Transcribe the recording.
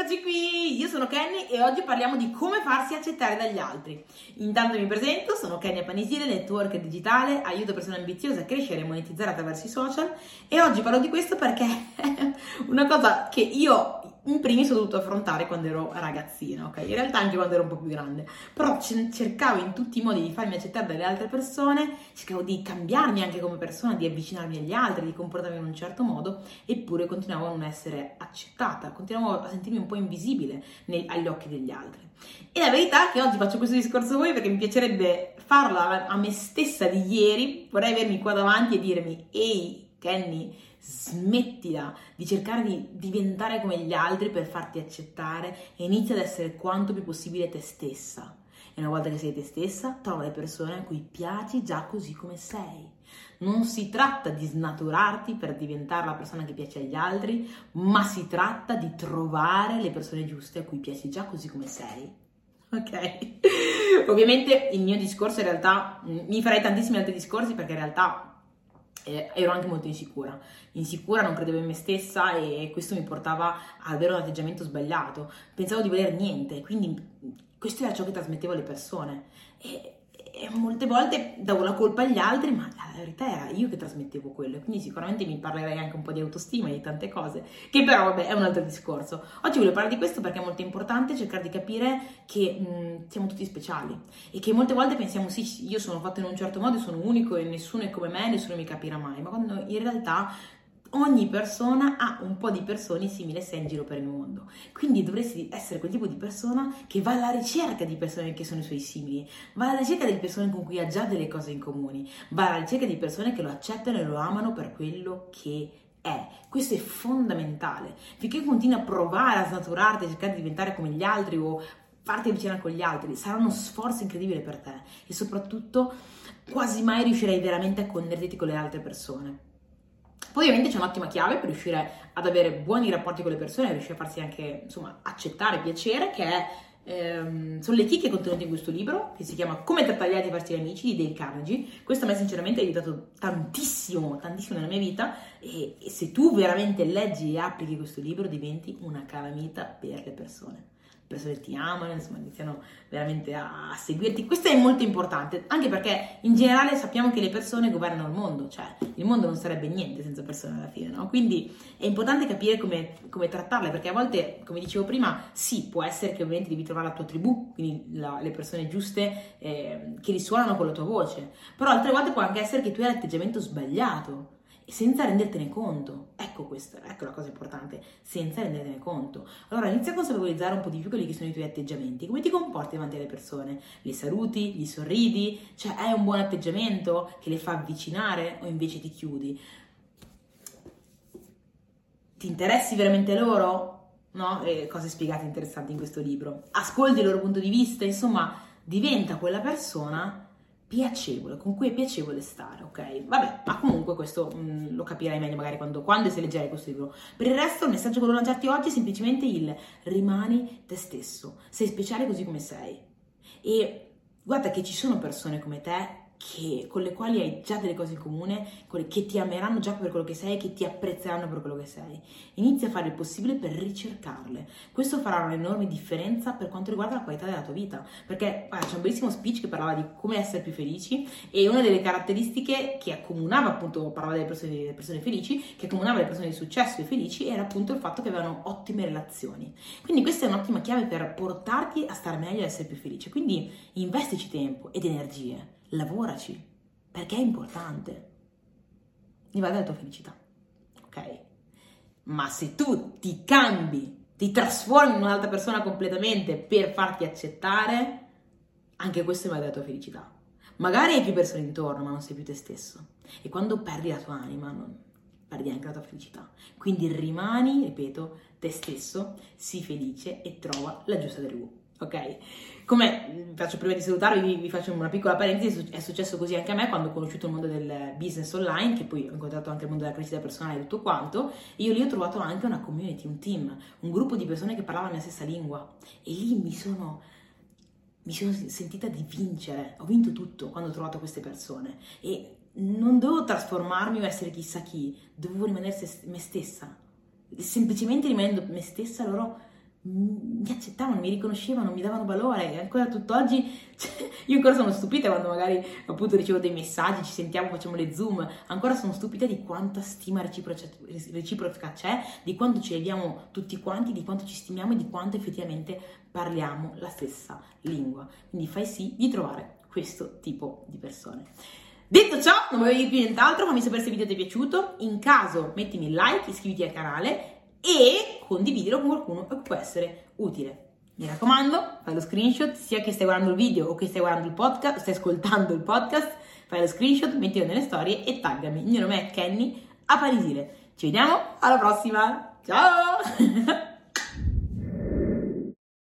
Eccoci qui, io sono Kenny e oggi parliamo di come farsi accettare dagli altri. Intanto mi presento, sono Kenny Panisile, networker digitale, aiuto persone ambiziose a crescere e monetizzare attraverso i social e oggi parlo di questo perché è una cosa che io in primis ho dovuto affrontare quando ero ragazzina, ok? In realtà anche quando ero un po' più grande, però cercavo in tutti i modi di farmi accettare dalle altre persone, cercavo di cambiarmi anche come persona, di avvicinarmi agli altri, di comportarmi in un certo modo, eppure continuavo a non essere accettata, continuavo a sentirmi un po' invisibile nei, agli occhi degli altri. E la verità è che oggi faccio questo discorso a voi perché mi piacerebbe farlo a, a me stessa di ieri, vorrei avermi qua davanti e dirmi, ehi Kenny, smettila di cercare di diventare come gli altri per farti accettare e inizia ad essere quanto più possibile te stessa. E una volta che sei te stessa, trova le persone a cui piaci già così come sei. Non si tratta di snaturarti per diventare la persona che piace agli altri, ma si tratta di trovare le persone giuste a cui piaci già così come sei. Ok? Ovviamente il mio discorso in realtà, mi farei tantissimi altri discorsi perché in realtà eh, ero anche molto insicura. Insicura, non credevo in me stessa e questo mi portava ad avere un atteggiamento sbagliato. Pensavo di voler niente, quindi questo era ciò che trasmettevo alle persone. E molte volte davo la colpa agli altri, ma la verità era io che trasmettevo quello, quindi sicuramente mi parlerei anche un po' di autostima e di tante cose, che però vabbè è un altro discorso. Oggi voglio parlare di questo perché è molto importante cercare di capire che mh, siamo tutti speciali e che molte volte pensiamo sì, io sono fatto in un certo modo, sono unico e nessuno è come me, nessuno mi capirà mai, ma quando in realtà ogni persona ha un po' di persone simili a sé in giro per il mondo. Quindi dovresti essere quel tipo di persona che va alla ricerca di persone che sono i suoi simili, va alla ricerca di persone con cui ha già delle cose in comune, va alla ricerca di persone che lo accettano e lo amano per quello che è. Questo è fondamentale. Finché continui a provare a snaturarti, a cercare di diventare come gli altri o farti avvicinare con gli altri, sarà uno sforzo incredibile per te e soprattutto quasi mai riuscirai veramente a connetterti con le altre persone. Poi ovviamente c'è un'ottima chiave per riuscire ad avere buoni rapporti con le persone, riuscire a farsi anche, insomma, accettare, piacere, che è, ehm, sono le chicche contenute in questo libro, che si chiama Come trattare gli altri e farsi amici, di Dale Carnegie. Questo a me sinceramente ha aiutato tantissimo, tantissimo nella mia vita e, e se tu veramente leggi e applichi questo libro diventi una calamita per le persone persone ti amano, insomma iniziano veramente a, seguirti. Questo è molto importante, anche perché in generale sappiamo che le persone governano il mondo, cioè il mondo non sarebbe niente senza persone alla fine, no? Quindi è importante capire come, come trattarle, perché a volte, come dicevo prima, sì, può essere che ovviamente devi trovare la tua tribù, quindi la, le persone giuste eh, che risuonano con la tua voce, però altre volte può anche essere che tu hai l'atteggiamento sbagliato senza rendertene conto. Ecco questa, ecco la cosa importante, senza rendertene conto. Allora inizia a consapevolizzare un po' di più quelli che sono i tuoi atteggiamenti, come ti comporti davanti alle persone, li saluti, gli sorridi, cioè hai un buon atteggiamento che le fa avvicinare o invece ti chiudi. Ti interessi veramente loro? No? E cose spiegate interessanti in questo libro. Ascolti il loro punto di vista, insomma, diventa quella persona piacevole, con cui è piacevole stare, ok? Vabbè, ma comunque questo mh, mm, lo capirai meglio magari quando, quando e se questo libro. Per il resto il messaggio che volevo lanciarti oggi è semplicemente il rimani te stesso, sei speciale così come sei. E guarda che ci sono persone come te che, con le quali hai già delle cose in comune, che ti ameranno già per quello che sei, che ti apprezzeranno per quello che sei. Inizia a fare il possibile per ricercarle. Questo farà un'enorme differenza per quanto riguarda la qualità della tua vita. Perché guarda, c'è un bellissimo speech che parlava di come essere più felici e una delle caratteristiche che accomunava appunto, parlava delle persone, delle persone felici, che accomunava le persone di successo e felici era appunto il fatto che avevano ottime relazioni. Quindi questa è un'ottima chiave per portarti a stare meglio e essere più felice. Quindi investici tempo ed energie lavoraci, perché è importante. Va della tua felicità, ok? Ma se tu ti cambi, ti trasformi in un'altra persona completamente per farti accettare, anche questo va della tua felicità. Magari hai più persone intorno, ma non sei più te stesso. E quando perdi la tua anima, non, perdi anche la tua felicità. Quindi rimani, ripeto, te stesso, sii felice e trova la giusta tribù ok? Come faccio prima di salutarvi, vi, vi, faccio una piccola parentesi, è successo così anche a me quando ho conosciuto il mondo del business online, che poi ho incontrato anche il mondo della crescita personale e tutto quanto, io lì ho trovato anche una community, un team, un gruppo di persone che parlavano la mia stessa lingua. E lì mi sono, mi sono sentita di vincere, ho vinto tutto quando ho trovato queste persone. E non dovevo trasformarmi o essere chissà chi, dovevo rimanere me stessa, semplicemente rimanendo me stessa loro mi accettavano, mi riconoscevano, mi davano valore e ancora tutt'oggi cioè, io ancora sono stupita quando magari appunto ricevo dei messaggi, ci sentiamo, facciamo le zoom, ancora sono stupita di quanta stima reciproca, c'è, di quanto ci leviamo tutti quanti, di quanto ci stimiamo e di quanto effettivamente parliamo la stessa lingua. Quindi fai sì di trovare questo tipo di persone. Detto ciò, non voglio dire più nient'altro, fammi sapere se il video ti è piaciuto, in caso mettimi il like, iscriviti al canale e condividilo con qualcuno che può essere utile. Mi raccomando, fai lo screenshot, sia che stai guardando il video o che stai guardando il podcast, stai ascoltando il podcast, fai lo screenshot, mettilo nelle storie e taggami. Il mio nome è Kenny a Parisile. Ci vediamo alla prossima. Ciao!